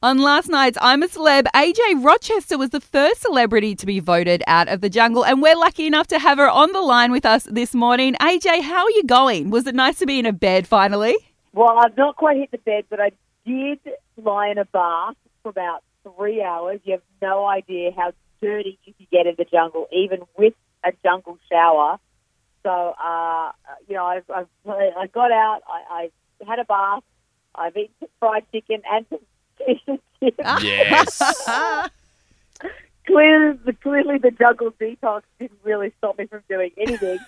On last night's I'm a Celeb, AJ Rochester was the first celebrity to be voted out of the jungle, and we're lucky enough to have her on the line with us this morning. AJ, how are you going? Was it nice to be in a bed finally? Well, I've not quite hit the bed, but I did lie in a bath for about three hours. You have no idea how dirty you can get in the jungle, even with a jungle shower. So, uh, you know, I've, I've, I got out, I, I had a bath, I've eaten some fried chicken and some. Yes. clearly, the, clearly the jungle detox didn't really stop me from doing anything.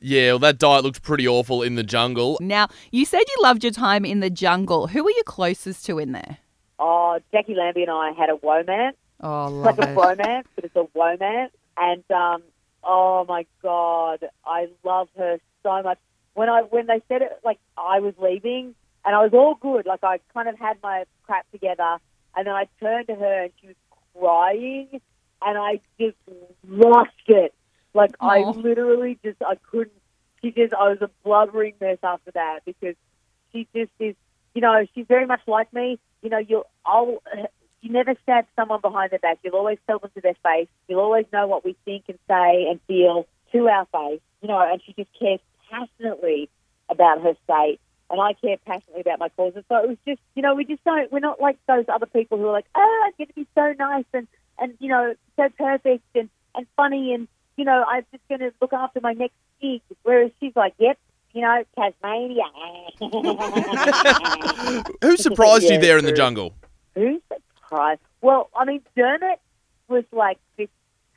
yeah, well, that diet looked pretty awful in the jungle. Now, you said you loved your time in the jungle. Who were you closest to in there? Oh, Jacqui Lambie and I had a romance. Oh, It's love like a it. romance, but it's a romance. And um, oh my god, I love her so much. When I when they said it, like I was leaving, and I was all good. Like I kind of had my crap together, and then I turned to her, and she was crying, and I just lost it. Like I literally just I couldn't. She just I was a blubbering mess after that because she just is. You know, she's very much like me. You know, you'll I'll you never stab someone behind their back. You'll always tell them to their face. You'll always know what we think and say and feel to our face. You know, and she just cares passionately about her state, and I care passionately about my causes. So it was just, you know, we just don't. We're not like those other people who are like, oh, I'm going to be so nice and and you know, so perfect and and funny and you know, I'm just going to look after my next gig. Whereas she's like, yep. You know, Tasmania. Who surprised you there in the jungle? Who surprised? Well, I mean, Dermot was like this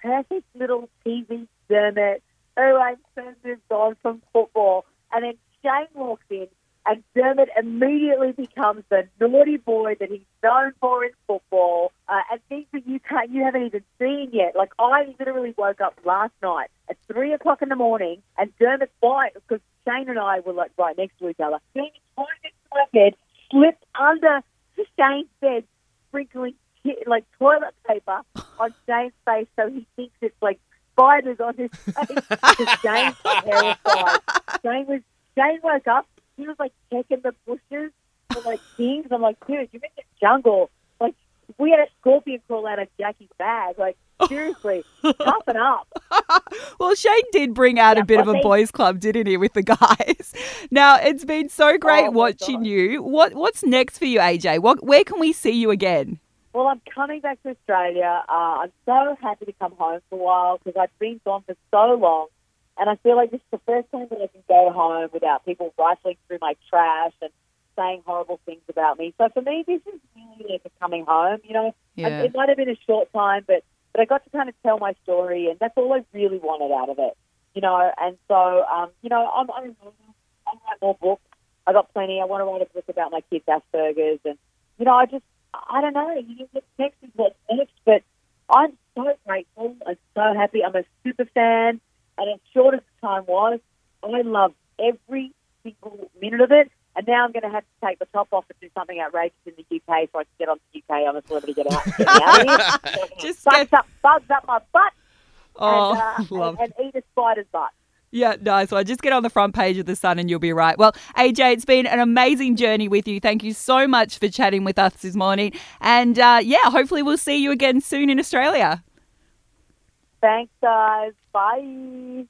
perfect little TV Dermot Oh, I'm so moved on from football. And then Shane walks in, and Dermot immediately becomes the naughty boy that he's known for in football, uh, and things that you can't, you haven't even seen yet. Like I literally woke up last night at three o'clock in the morning, and Dermot's fine because Shane and I were like right next to each other. Shane climbed into my bed, slipped under Shane's bed, sprinkling like toilet paper on Shane's face, so he thinks it's like spiders on his face. Shane was terrified. Shane was Shane woke up. He was like checking the bushes for like things. I'm like, dude, you're in the jungle. Like we had a scorpion crawl out of Jacqui's bag. Like seriously, toughen up. Well, Shane did bring out a bit of a boys' club, didn't he, with the guys? Now, it's been so great Oh, watching you. What What's next for you, AJ? What, where can we see you again? Well, I'm coming back to Australia. Uh, I'm so happy to come home for a while because I've been gone for so long. And I feel like this is the first time that I can go home without people rifling through my trash and saying horrible things about me. So for me, this is really like a coming home. You know, Yeah. it might have been a short time, but but I got to kind of tell my story, and that's all I really wanted out of it. You know, and so um, you know, I'm I'm I'll write more books. I got plenty. I want to write a book about my kids' Asperger's, and you know, I just I don't know. You know, what's next is what's next, but I'm so grateful. I'm so happy. I'm a super fan, and as short as the time was, I loved every single minute of it. And now I'm going to have to take the top off and do something outrageous in the UK so I can get on the UK. I'm a celebrity. Get out, get out of here. Just bugs get- up, bugs up my butt, Oh, and, uh, and, and eat a spider's butt. Yeah, nice one. Just get on the front page of The Sun and you'll be right. Well, AJ, it's been an amazing journey with you. Thank you so much for chatting with us this morning. And uh, yeah, hopefully we'll see you again soon in Australia. Thanks, guys. Bye.